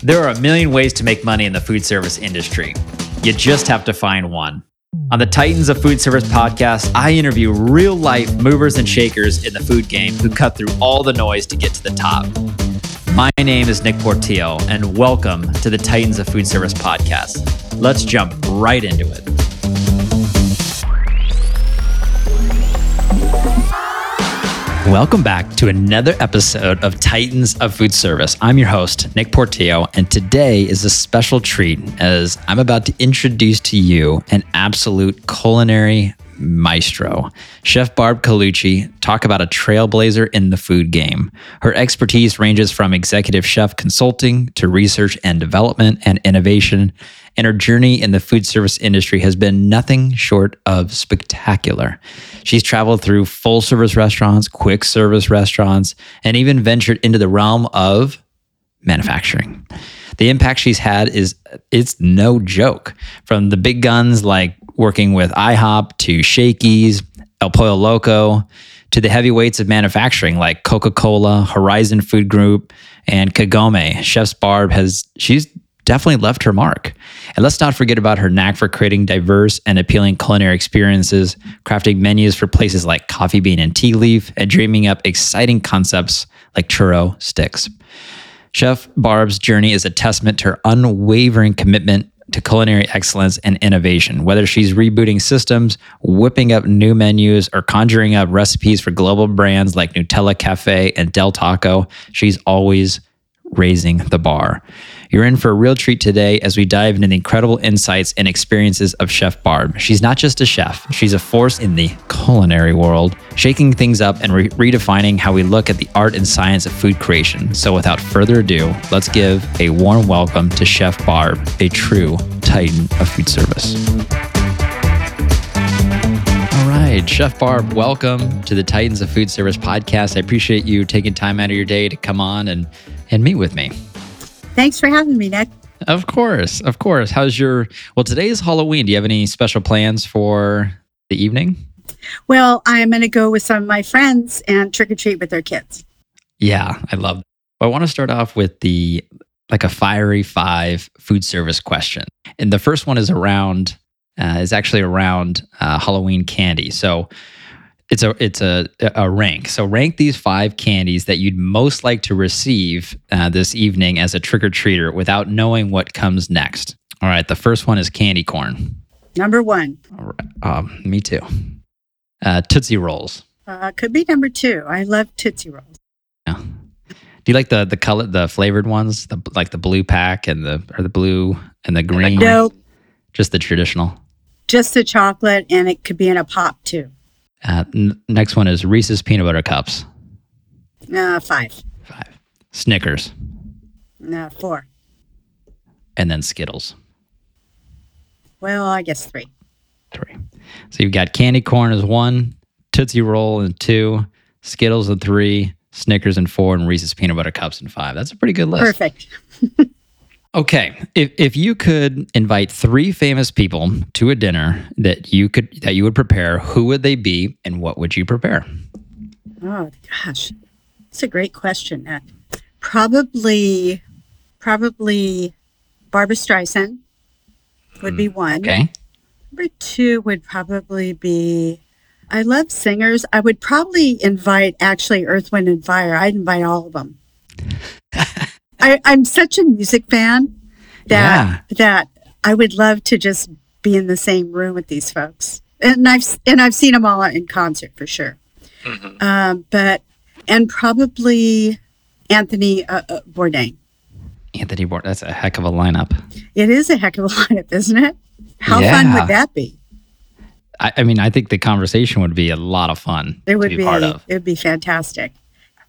There are a million ways to make money in the food service industry. You just have to find one. On the Titans of Food Service podcast, I interview real life movers and shakers in the food game who cut through all the noise to get to the top. My name is Nick Portillo, and welcome to the Titans of Food Service podcast. Let's jump right into it. Welcome back to another episode of Titans of Food Service. I'm your host, Nick Portillo, and today is a special treat as I'm about to introduce to you an absolute culinary maestro. Chef Barb Colucci, talk about a trailblazer in the food game. Her expertise ranges from executive chef consulting to research and development and innovation, and her journey in the food service industry has been nothing short of spectacular. She's traveled through full service restaurants, quick service restaurants, and even ventured into the realm of manufacturing. The impact she's had is it's no joke. From the big guns like working with IHOP to Shakey's, El Pollo Loco, to the heavyweights of manufacturing like Coca-Cola, Horizon Food Group, and Kagome. Chef's Barb has she's definitely left her mark. And let's not forget about her knack for creating diverse and appealing culinary experiences, crafting menus for places like Coffee Bean and Tea Leaf, and dreaming up exciting concepts like churro sticks. Chef Barb's journey is a testament to her unwavering commitment to culinary excellence and innovation. Whether she's rebooting systems, whipping up new menus, or conjuring up recipes for global brands like Nutella Cafe and Del Taco, she's always raising the bar. You're in for a real treat today as we dive into the incredible insights and experiences of Chef Barb. She's not just a chef, she's a force in the culinary world, shaking things up and re- redefining how we look at the art and science of food creation. So, without further ado, let's give a warm welcome to Chef Barb, a true titan of food service. All right, Chef Barb, welcome to the Titans of Food Service podcast. I appreciate you taking time out of your day to come on and, and meet with me. Thanks for having me, Nick. Of course, of course. How's your? Well, today is Halloween. Do you have any special plans for the evening? Well, I'm going to go with some of my friends and trick or treat with their kids. Yeah, I love. That. I want to start off with the like a fiery five food service question, and the first one is around uh, is actually around uh, Halloween candy. So it's a it's a a rank. So rank these five candies that you'd most like to receive uh, this evening as a trick or treater without knowing what comes next. All right, the first one is candy corn. Number one. All right, um, me too. Uh, Tootsie Rolls. Uh, could be number two. I love Tootsie Rolls. Yeah. Do you like the the color the flavored ones, the like the blue pack and the or the blue and the green? No, just the traditional. Just the chocolate, and it could be in a pop too. Uh, n- next one is Reese's peanut butter cups. Uh, five. Five. Snickers. Uh, four. And then Skittles. Well, I guess three. Three. So you've got candy corn as one, Tootsie Roll and two, Skittles and three, Snickers and four, and Reese's peanut butter cups and five. That's a pretty good list. Perfect. Okay, if if you could invite three famous people to a dinner that you could that you would prepare, who would they be, and what would you prepare? Oh gosh, it's a great question. Uh, probably, probably, Barbra Streisand would be one. Okay. Number two would probably be. I love singers. I would probably invite actually Earth, Wind, and Fire. I'd invite all of them. I, I'm such a music fan that yeah. that I would love to just be in the same room with these folks, and I've and I've seen them all in concert for sure. Mm-hmm. Um, but and probably Anthony uh, uh, Bourdain. Anthony Bourdain, that's a heck of a lineup. It is a heck of a lineup, isn't it? How yeah. fun would that be? I, I, mean, I think the conversation would be a lot of fun. It would be, be it would be fantastic.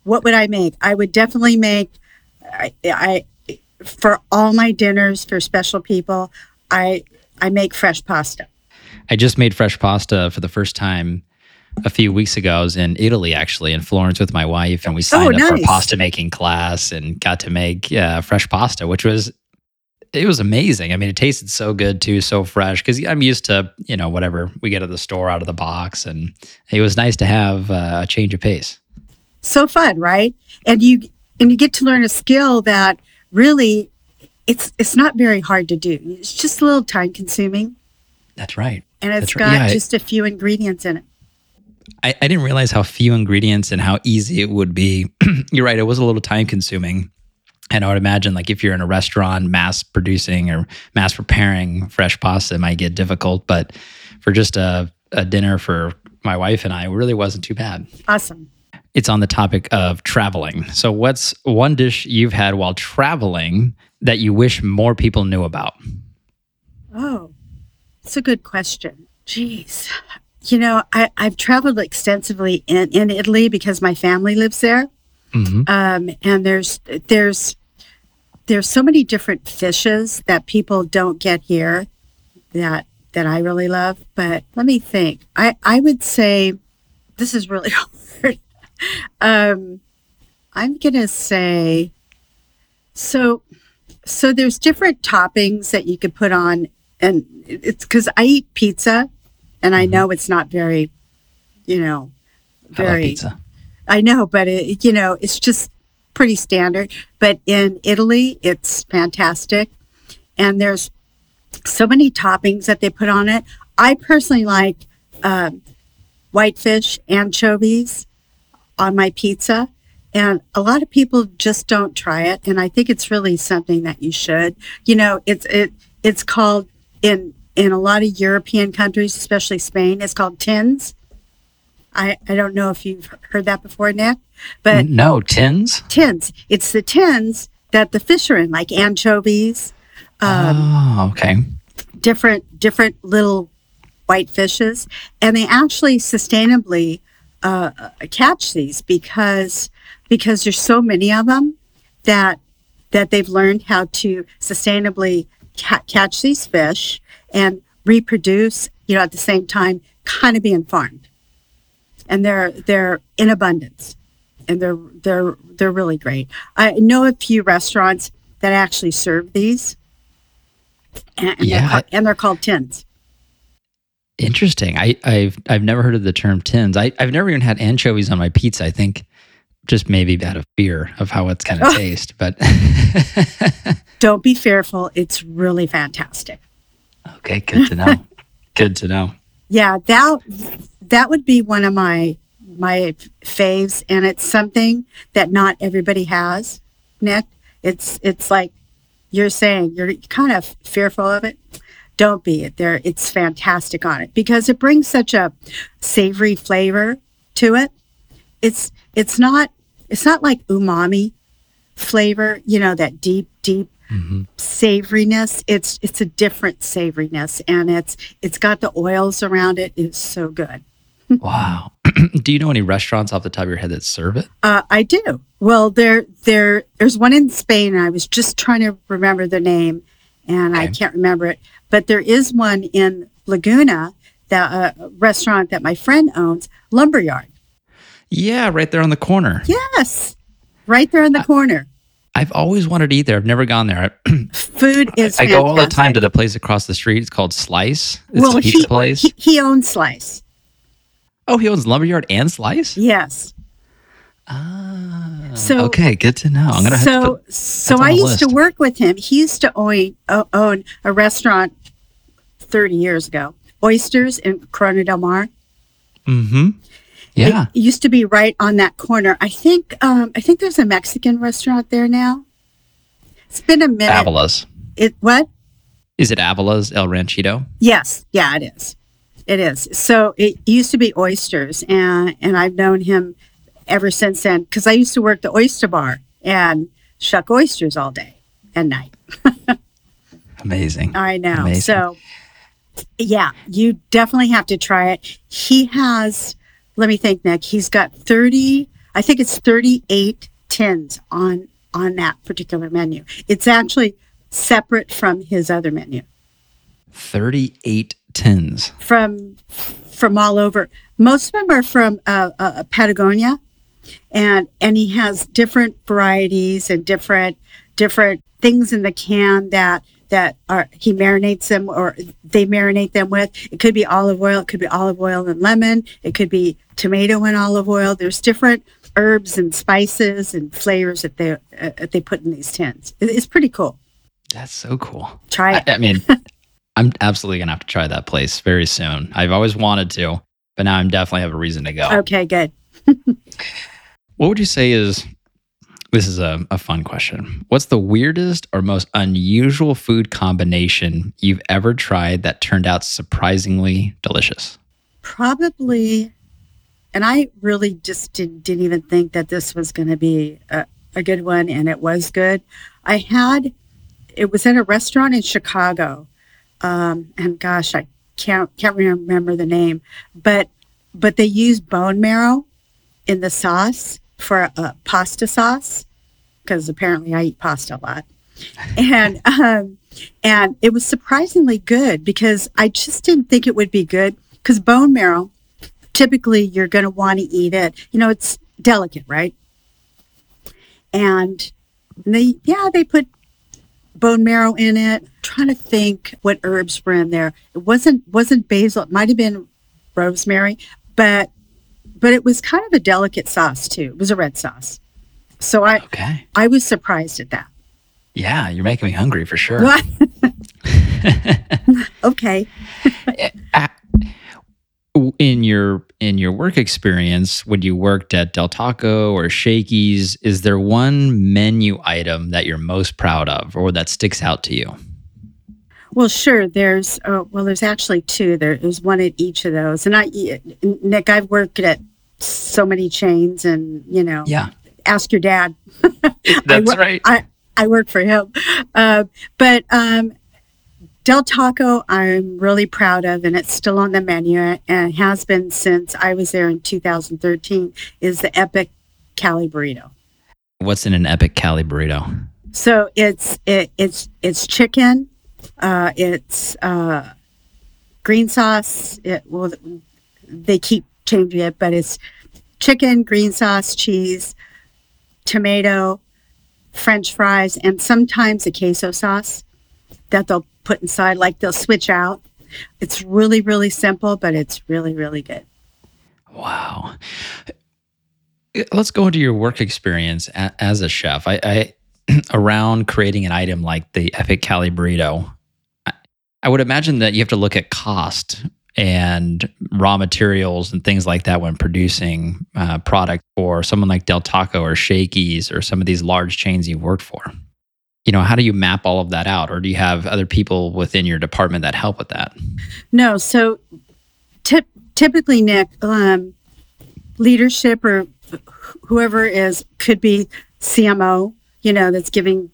What would I make? I would definitely make I, I for all my dinners for special people, I I make fresh pasta. I just made fresh pasta for the first time a few weeks ago. I was in Italy, actually, in Florence with my wife, and we signed oh, nice. up for a pasta making class and got to make uh, fresh pasta, which was it was amazing. I mean, it tasted so good too, so fresh. Because I'm used to you know whatever we get at the store out of the box, and it was nice to have uh, a change of pace. So fun, right? And you and you get to learn a skill that really it's it's not very hard to do. It's just a little time consuming, That's right. and it's That's got right. Yeah, just a few ingredients in it. I, I didn't realize how few ingredients and how easy it would be. you're right. It was a little time consuming. And I would imagine, like, if you're in a restaurant mass producing or mass preparing fresh pasta, it might get difficult. But for just a, a dinner for my wife and I, it really wasn't too bad. Awesome. It's on the topic of traveling. So, what's one dish you've had while traveling that you wish more people knew about? Oh, it's a good question. Jeez. You know, I, I've traveled extensively in, in Italy because my family lives there. hmm Um, and there's there's there's so many different fishes that people don't get here that that I really love. But let me think. I, I would say this is really hard. um, I'm gonna say so so there's different toppings that you could put on and it's because I eat pizza and I know it's not very, you know, I very pizza. I know, but it, you know, it's just pretty standard. But in Italy, it's fantastic. And there's so many toppings that they put on it. I personally like um, whitefish, anchovies on my pizza. And a lot of people just don't try it. And I think it's really something that you should. You know, it's it it's called in in a lot of European countries, especially Spain, it's called tins. I, I don't know if you've heard that before, Nick, but no, tins? tins. It's the tins that the fish are in, like anchovies, um, oh, okay. different different little white fishes, and they actually sustainably uh, catch these because because there's so many of them that that they've learned how to sustainably ca- catch these fish and reproduce. You know, at the same time, kind of being farmed, and they're they're in abundance, and they're they're they're really great. I know a few restaurants that actually serve these, and, and Yeah, they're, ca- and they're called tins. Interesting. I, I've I've never heard of the term tins. I, I've never even had anchovies on my pizza. I think just maybe out of fear of how it's going to Oh. taste. But Don't be fearful. It's really fantastic. okay, good to know. good to know. Yeah, that that would be one of my my faves, and it's something that not everybody has. Nick, it's it's like you're saying you're kind of fearful of it. Don't be it. There, it's fantastic on it because it brings such a savory flavor to it. It's it's not it's not like umami flavor. You know that deep deep hmm savoriness. It's it's a different savoriness, and it's it's got the oils around it. It's so good. Wow. Do you know any restaurants off the top of your head that serve it? Uh, I do. Well, there there there's one in Spain. And I was just trying to remember the name, and I can't remember it. But there is one in Laguna, that uh, restaurant that my friend owns, Lumberyard. Yeah, right there on the corner. Yes, right there on the corner. I've always wanted to eat there. I've never gone there. Food is. I go all the time to the place across the street. It's called Slice. It's Well, a pizza he, place. he he owns Slice. Oh, he owns Lumberyard and Slice? Yes. Ah, So- okay, good to know. I'm gonna have so put, so I used to work with him. He used to own own a restaurant thirty years ago, Oysters in Corona del Mar. mm-hmm. Yeah. It used to be right on that corner. I think um, I think there's a Mexican restaurant there now. It's been a minute. Avila's. It what? Is it Avila's El Ranchito? Yes, yeah, it is. It is. So it used to be oysters, and and I've known him ever since then because I used to work the oyster bar and shuck oysters all day and night. Amazing. I know. Amazing. So, yeah, you definitely have to try it. He has, let me think, Nick. He's got thirty. I think it's thirty-eight tins on on that particular menu. It's actually separate from his other menu. 38 tins. From from all over. Most of them are from uh, uh, Patagonia, and and he has different varieties and different different things in the can that that are he marinates them or they marinate them with it could be olive oil it could be olive oil and lemon it could be tomato and olive oil there's different herbs and spices and flavors that they uh, they put in these tins It- it's pretty cool That's so cool. Try it. I, I mean, I'm absolutely gonna have to try that place very soon. I've always wanted to, but now I'm definitely have a reason to go. Okay, good. What would you say is this is a, a fun question. What's the weirdest or most unusual food combination you've ever tried that turned out surprisingly delicious? Probably, and I really just did, didn't even think that this was going to be a, a good one, and it was good. I had, it was at a restaurant in Chicago, um, and gosh, I can't can't remember the name, but but they use bone marrow in the sauce for a, a pasta sauce because apparently I eat pasta a lot, and um, and it was surprisingly good because I just didn't think it would be good because bone marrow typically you're going to want to eat it. You know, it's delicate, right? And they yeah they put bone marrow in it. I'm trying to think what herbs were in there. It wasn't wasn't basil. It might have been rosemary, but but it was kind of a delicate sauce too. It was a red sauce. So I Okay. I was surprised at that. Yeah, you're making me hungry for sure. okay. In your in your work experience when you worked at Del Taco or Shakey's, is there one menu item that you're most proud of or that sticks out to you? Well, sure. There's uh, well, there's actually two. There's one at each of those. And I, Nick, I've worked at so many chains, and you know, Yeah, ask your dad. that's wo- right. I I work for him, uh, but um, Del Taco, I'm really proud of, and it's still on the menu and has been since I was there in 2013. Is the Epic Cali Burrito. What's in an epic Cali burrito? So it's it, it's it's chicken, uh, it's uh, green sauce. It well, they keep changing it, but it's chicken, green sauce, cheese, tomato, French fries, and sometimes a queso sauce that they'll put inside. Like they'll switch out. It's really really simple, but it's really really good. Wow. Let's go into your work experience as a chef. I, I around creating an item like the Epic Cali burrito. I, would imagine that you have to look at cost and raw materials and things like that when producing uh, product for someone like Del Taco or Shakey's or some of these large chains you've worked for. You know, how do you map all of that out, or do you have other people within your department that help with that? No, so tip, typically, Nick, um, leadership or whoever is could be CMO, you know, that's giving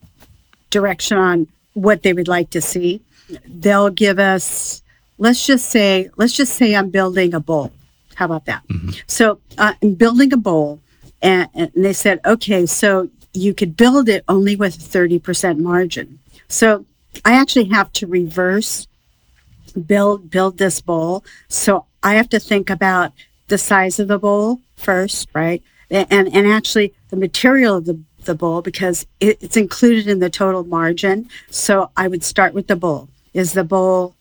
direction on what they would like to see. They'll give us, let's just say, let's just say I'm building a bowl. How about that? So uh, I'm building a bowl, and, and they said, okay, so you could build it only with a 30% margin. So I actually have to reverse build build this bowl. So I have to think about the size of the bowl first, right? And and actually the material of the the bowl because it, it's included in the total margin. So I would start with the bowl. Is the bowl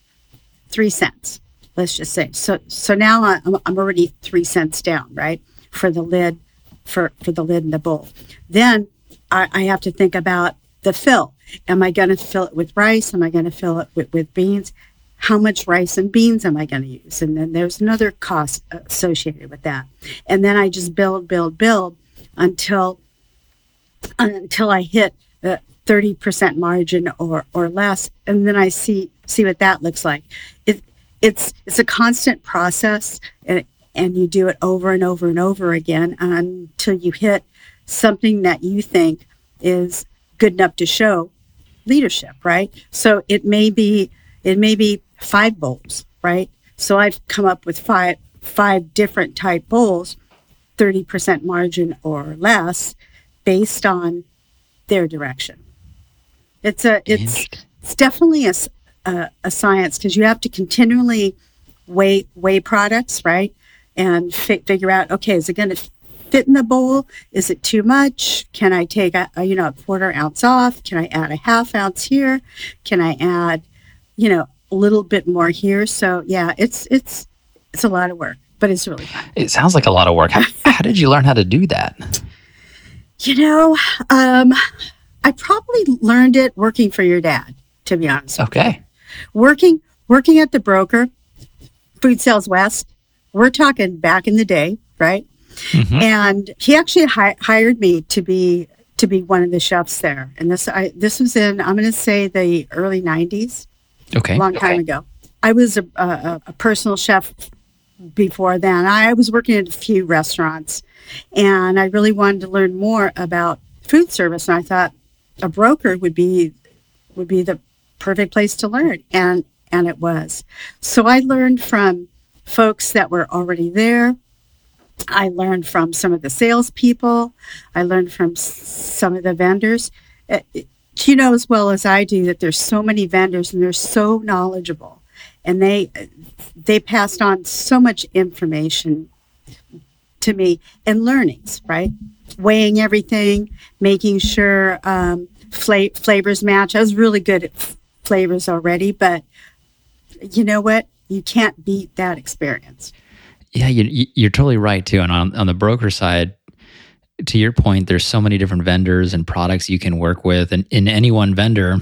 three cents? Let's just say. So so now I'm, I'm already three cents down, right? For the lid, for for the lid and the bowl. Then I, I have to think about the fill. Am I going to fill it with rice? Am I going to fill it with, with beans? How much rice and beans am I going to use? And then there's another cost associated with that. And then I just build, build, build until until I hit the 30% margin or, or less. And then I see see what that looks like. It, it's it's a constant process and, and you do it over and over and over again until you hit something that you think is good enough to show leadership, right? So it may be it may be five bowls, right? So I've come up with five five different type bowls, 30% margin or less based on their direction. It's a it's it's definitely a a science because you have to continually weigh weigh products, right? And fi- figure out okay, is it going to fit in the bowl? Is it too much? Can I take a, a you know a quarter ounce off? Can I add a half ounce here? Can I add you know a little bit more here? So yeah, it's it's it's a lot of work, but it's really fun. It sounds like a lot of work. How, how did you learn how to do that? You know, um, I probably learned it working for your dad, to be honest. Okay. Working working at the broker, Food Sales West. We're talking back in the day, right? Mm-hmm. And he actually hi- hired me to be to be one of the chefs there. And this I this was in I'm going to say the early 90s. Okay. A long time okay. ago. I was a, a, a personal chef before then. I was working at a few restaurants and I really wanted to learn more about food service and I thought a broker would be would be the perfect place to learn and and it was. So I learned from folks that were already there. I learned from some of the salespeople. I learned from some of the vendors. Uh, you know as well as I do that there's so many vendors and they're so knowledgeable, and they they passed on so much information to me and learnings, right? Weighing everything, making sure um, fla- flavors match. I was really good at f- flavors already, but you know what? You can't beat that experience. Yeah, you, you're totally right too. And on, on the broker side, to your point, there's so many different vendors and products you can work with, and in any one vendor,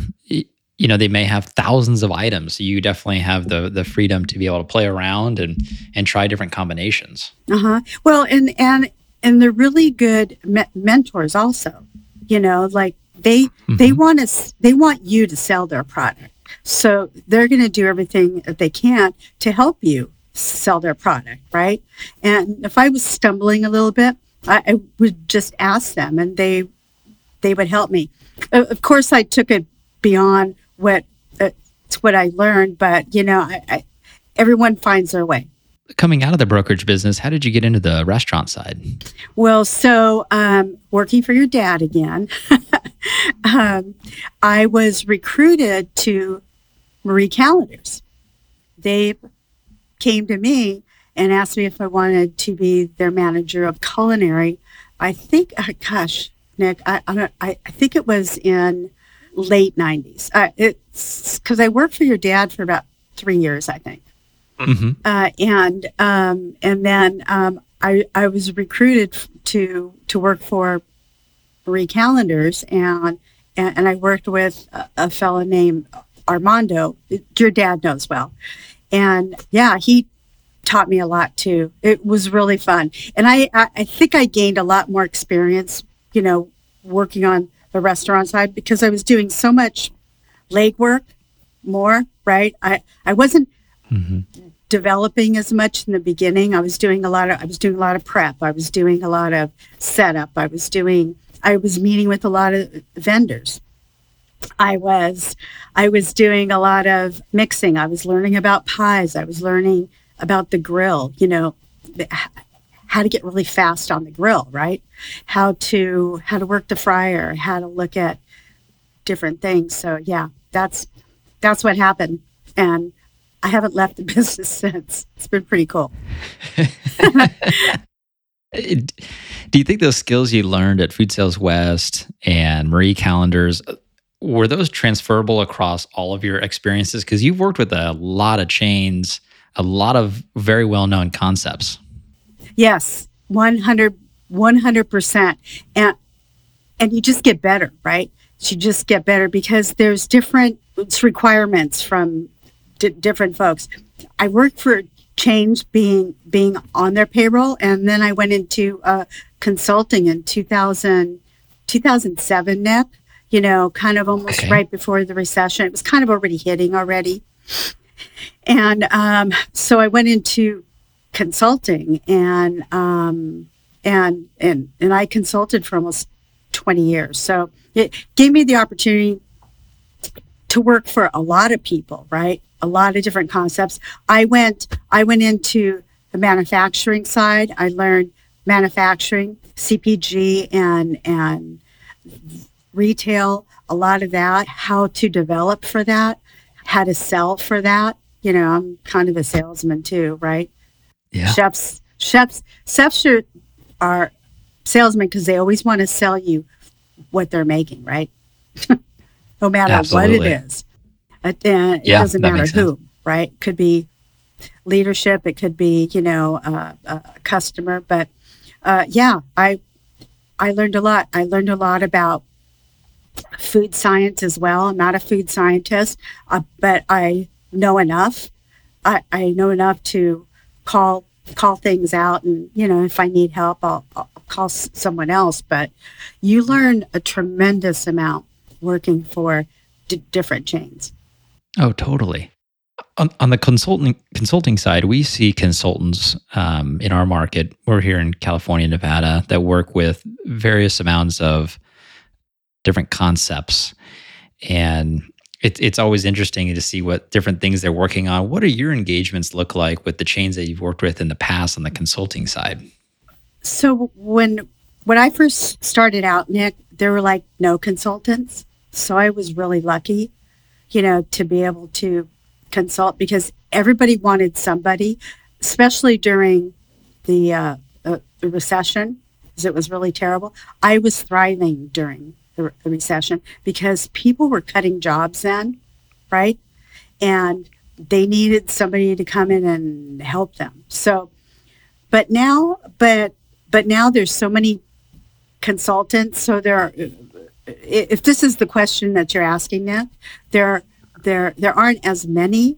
you know they may have thousands of items. So you definitely have the the freedom to be able to play around and and try different combinations. Uh huh. Well, and and and they're really good me- mentors also. You know, like they mm-hmm. they want us they want you to sell their product, so they're going to do everything that they can to help you sell their product, right? And if I was stumbling a little bit, I, I would just ask them, and they they would help me. Of course, I took it beyond what uh, what I learned, but you know, I, I, everyone finds their way. Coming out of the brokerage business, how did you get into the restaurant side? Well, so um, working for your dad again, um, I was recruited to Marie Callender's. They came to me and asked me if I wanted to be their manager of culinary. I think, uh, gosh, Nick, I, I, I, I think it was in late 90s. Uh, it's because I worked for your dad for about three years, I think. Mm-hmm. Uh, and um, and then um, I I was recruited to to work for Marie Callender's and and, and I worked with a, a fellow named Armando. Your dad knows well, and yeah, he taught me a lot too. It was really fun, and I I, think I gained a lot more experience. You know, working on the restaurant side because I was doing so much legwork more, right? I, I wasn't mm-hmm. developing as much in the beginning. I was doing a lot of I was doing a lot of prep. I was doing a lot of setup. I was doing I was meeting with a lot of vendors. I was I was doing a lot of mixing. I was learning about pies. I was learning about the grill, you know, how to get really fast on the grill, right? How to how to work the fryer, how to look at different things. So yeah, that's that's what happened, and I haven't left the business since. It's been pretty cool. Do you think those skills you learned at Food Sales West and Marie Callender's were those transferable across all of your experiences? Because you've worked with a lot of chains, a lot of very well known concepts. Yes, 100 100%. And and you just get better, right? You just get better because there's different requirements from d- different folks. I worked for Change being being on their payroll, and then I went into uh, consulting in 2000, 2007, Nick. You know, kind of almost okay. right before the recession. It was kind of already hitting already. And um, so I went into consulting and um, and and and I consulted for almost 20 years. So it gave me the opportunity to work for a lot of people, right? A lot of different concepts. I went I went into the manufacturing side. I learned manufacturing, CPG and and retail, a lot of that, how to develop for that, how to sell for that. You know, I'm kind of a salesman too, right? Yeah. Chefs, chefs, chefs are, are salesmen because they always want to sell you what they're making, right? no matter Absolutely. what it is. Uh, it yeah, doesn't matter who, right? Could be leadership, it could be, you know, uh, a customer. But uh, yeah, I I learned a lot. I learned a lot about food science as well. I'm not a food scientist, uh, but I know enough. I, I know enough to call call things out, and you know, if I need help, I'll, I'll call s- someone else. But you learn a tremendous amount working for d- different chains. Oh, totally. On, on the consulting consulting side, we see consultants um, in our market. We're here in California, Nevada, that work with various amounts of different concepts, and it, it's always interesting to see what different things they're working on. What do your engagements look like with the chains that you've worked with in the past on the consulting side? So when when I first started out, Nick, there were like no consultants. So I was really lucky, you know, to be able to consult because everybody wanted somebody, especially during the uh, uh, the recession, because it was really terrible. I was thriving during the, the recession because people were cutting jobs then, right? And they needed somebody to come in and help them. So, but now, but but now there's so many consultants. So there, are, if this is the question that you're asking, Nick, there there there aren't as many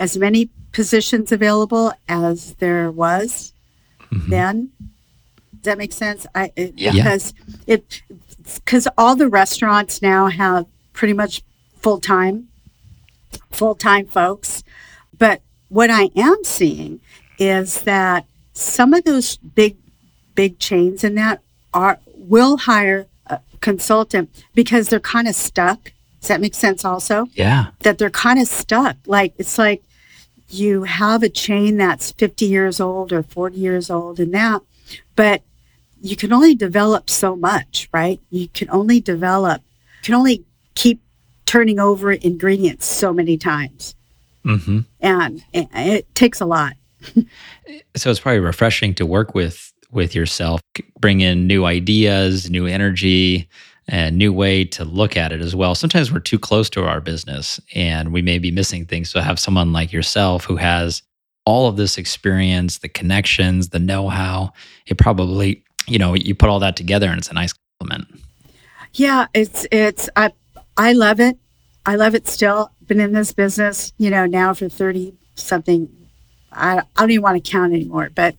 as many positions available as there was Mhm. then. Does that make sense? I it, Yeah. because it because all the restaurants now have pretty much full time full time folks. But what I am seeing is that some of those big big chains in that are will hire a consultant because they're kind of stuck. Does that make sense also? Yeah. that they're kind of stuck. Like it's like you have a chain that's 50 years old or 40 years old and that, but you can only develop so much, right? You can only develop, can only keep turning over ingredients so many times. hmm And it takes a lot. so it's probably refreshing to work with with yourself bring in new ideas new energy and new way to look at it as well sometimes we're too close to our business and we may be missing things so have someone like yourself who has all of this experience the connections the know-how it probably you know you put all that together and it's a nice compliment Yeah, it's it's I I love it. I love it still. Been in this business, you know, now for 30 something I, I don't even want to count anymore, but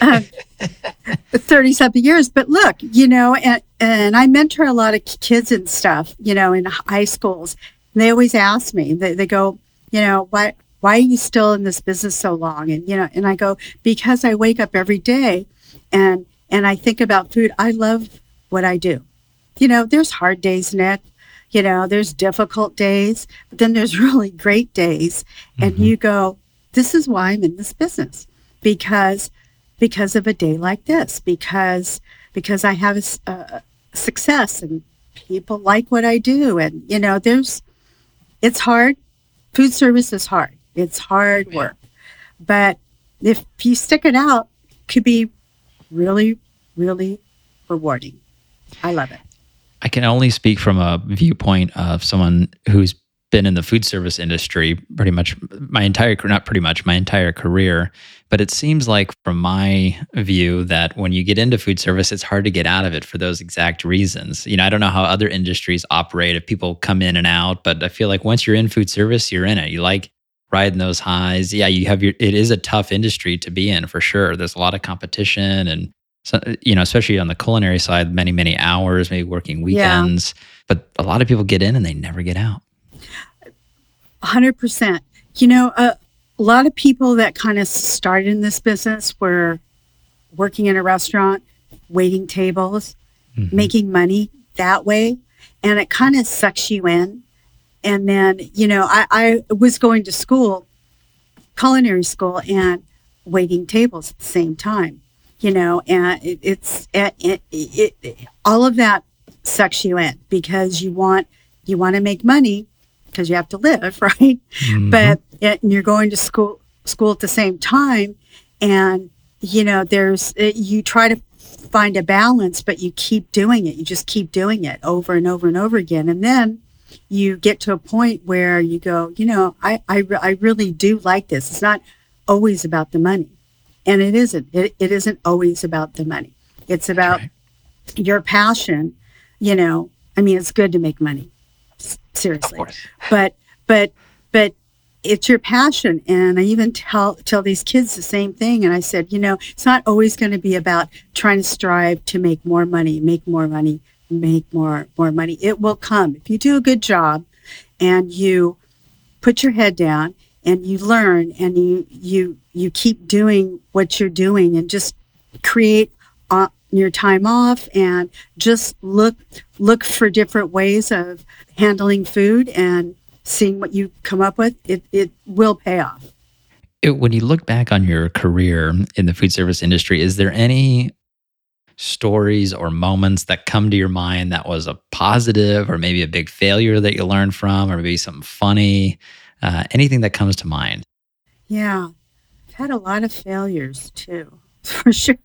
um, 30 something years. But look, you know, and, and I mentor a lot of kids and stuff, you know, in high schools. They always ask me, they, they go, you know, why, why are you still in this business so long? And, you know, and I go, because I wake up every day and, and I think about food. I love what I do. You know, there's hard days, Nick. You know, there's difficult days, but then there's really great days. And Mhm. you go, this is why I'm in this business because because of a day like this because because I have a, s- a success and people like what I do and you know there's it's hard food service is hard it's hard work but if you stick it out it could be really really rewarding. I love it. I can only speak from a viewpoint of someone who's been in the food service industry pretty much my entire not pretty much my entire career. But it seems like from my view that when you get into food service it's hard to get out of it for those exact reasons. You know i don't know how other industries operate. If people come in and out but i feel like once you're in food service you're in it. You like riding those highs yeah you have your it is a tough industry to be in for sure there's a lot of competition and so, you know especially on the culinary side many many hours maybe working Yeah. weekends but a lot of people get in and they never get out 100%. You know, a lot of people that kind of started in this business were working in a restaurant, waiting tables, Mhm. making money that way. And it kind of sucks you in. And then, you know, I, I was going to school, culinary school, and waiting tables at the same time, you know, and it, it's, it, it, it, all of that sucks you in because you want, you want to make money because you have to live, right? Mhm. but you're going to school school at the same time and you know there's it, you try to find a balance but you keep doing it you just keep doing it over and over and over again and then you get to a point where you go you know i i, I really do like this. It's not always about the money. And it isn't. It, it isn't always about the money. It's about right. your passion you know. I mean, it's good to make money, seriously. But but but it's your passion. And i even tell tell these kids the same thing. And i said you know it's not always going to be about trying to strive to make more money make more money make more more money. It will come. If you do a good job and you put your head down and you learn and you you you keep doing what you're doing and just create uh, your time off and just look look for different ways of handling food and seeing what you come up with it, it will pay off. It, when you look back on your career in the food service industry is there any stories or moments that come to your mind that was a positive or maybe a big failure that you learned from or maybe something funny uh, anything that comes to mind? Yeah. I've had a lot of failures too for sure.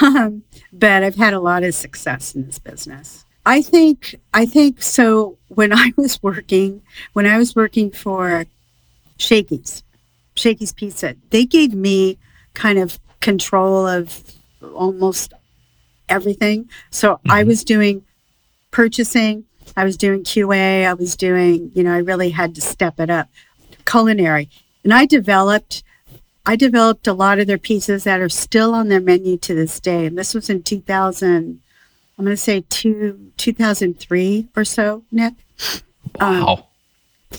Um, but I've had a lot of success in this business. I think I think so when I was working when I was working for Shakey's, Shakey's Pizza, they gave me kind of control of almost everything. So mm-hmm. I was doing purchasing, I was doing QA, I was doing, you know, I really had to step it up. Culinary. And I developed I developed a lot of their pieces that are still on their menu to this day. And this was in 2000, I'm going to say two, 2003 or so, Nick. Wow. Um,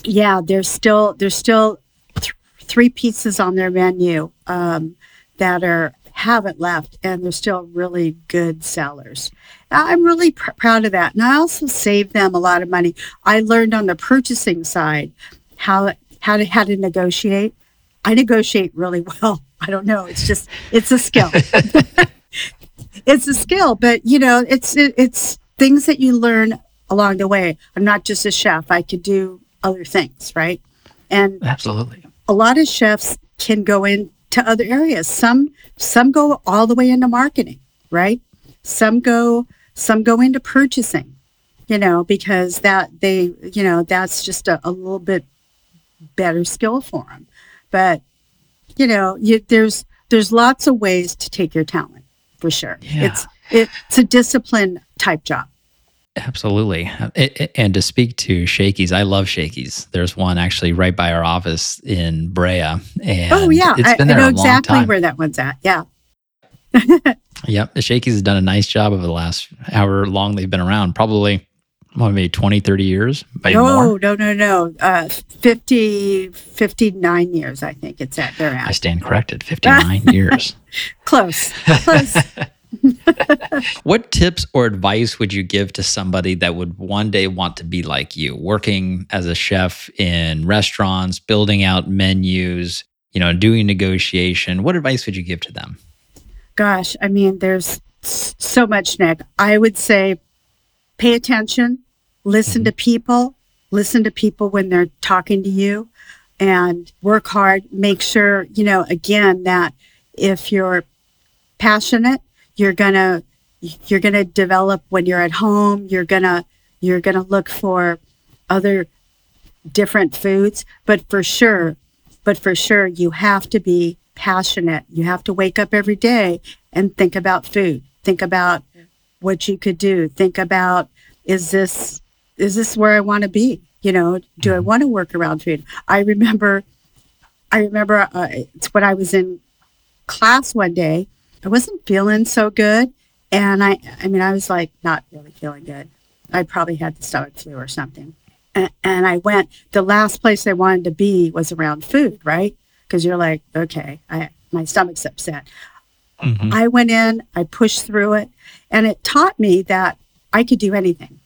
yeah, there's still, there's still th- three pieces on their menu um, that are, haven't left and they're still really good sellers. I'm really pr- proud of that. And I also saved them a lot of money. I learned on the purchasing side how, how to, how to negotiate I negotiate really well. I don't know. It's just it's a skill. it's a skill, but you know, it's it, it's things that you learn along the way. I'm not just a chef. I could do other things, right? And absolutely, a lot of chefs can go into other areas. Some some go all the way into marketing, right? Some go some go into purchasing, you know, because that they you know that's just a, a little bit better skill for them. But you know, you, there's there's lots of ways to take your talent for sure. Yeah. It's it's a discipline type job. Absolutely. It, and to speak to Shakey's, I love Shakey's. There's one actually right by our office in Brea. And oh, yeah. I, I, know exactly where that one's at. Yeah. yep. The Shakey's has done a nice job over the last however long they've been around. Probably what, maybe 20, 30 years? no, more? no, no, no. Uh, 50, 59 years, I think it's at. They're at. I stand corrected. 59 years. Close. Close. what tips or advice would you give to somebody that would one day want to be like you, working as a chef in restaurants, building out menus, you know, doing negotiation? What advice would you give to them? Gosh, I mean, there's so much, Nick. I would say pay attention, listen mm-hmm. to people, listen to people when they're talking to you, and work hard. Make sure, you know, again, that if you're passionate, you're gonna you're gonna develop when you're at home. You're gonna you're gonna look for other different foods, but for sure, but for sure, you have to be passionate. You have to wake up every day and think about food. Think about what you could do. Think about is this is this where I want to be? You know, do I mm-hmm. want to work around food? I remember, I remember uh, it's when I was in class one day. I wasn't feeling so good, and I, I mean, I was like not really feeling good. I probably had the stomach flu or something, and, and I went. The last place I wanted to be was around food, right? Because you're like, okay, I my stomach's upset. Mm-hmm. I went in, I pushed through it, and it taught me that I could do anything.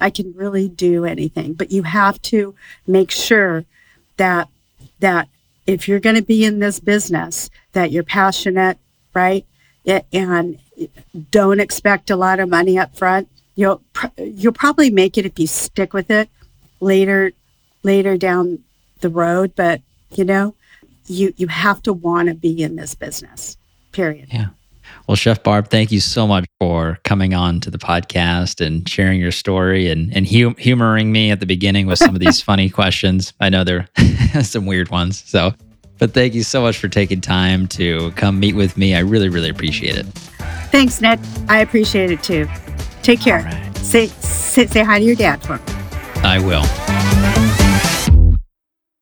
I can really do anything, but you have to make sure that that if you're going to be in this business, that you're passionate, right? It, and don't expect a lot of money up front. You'll you'll probably make it if you stick with it later later down the road, but you know, you you have to want to be in this business. Period. Yeah. Well, Chef Barb, thank you so much for coming on to the podcast and sharing your story and, and hum- humoring me at the beginning with some of these funny questions. I know there are some weird ones. So, but thank you so much for taking time to come meet with me. I really, really appreciate it. Thanks, Nick. I appreciate it too. Take care. Say, say, say hi to your dad for me. I will.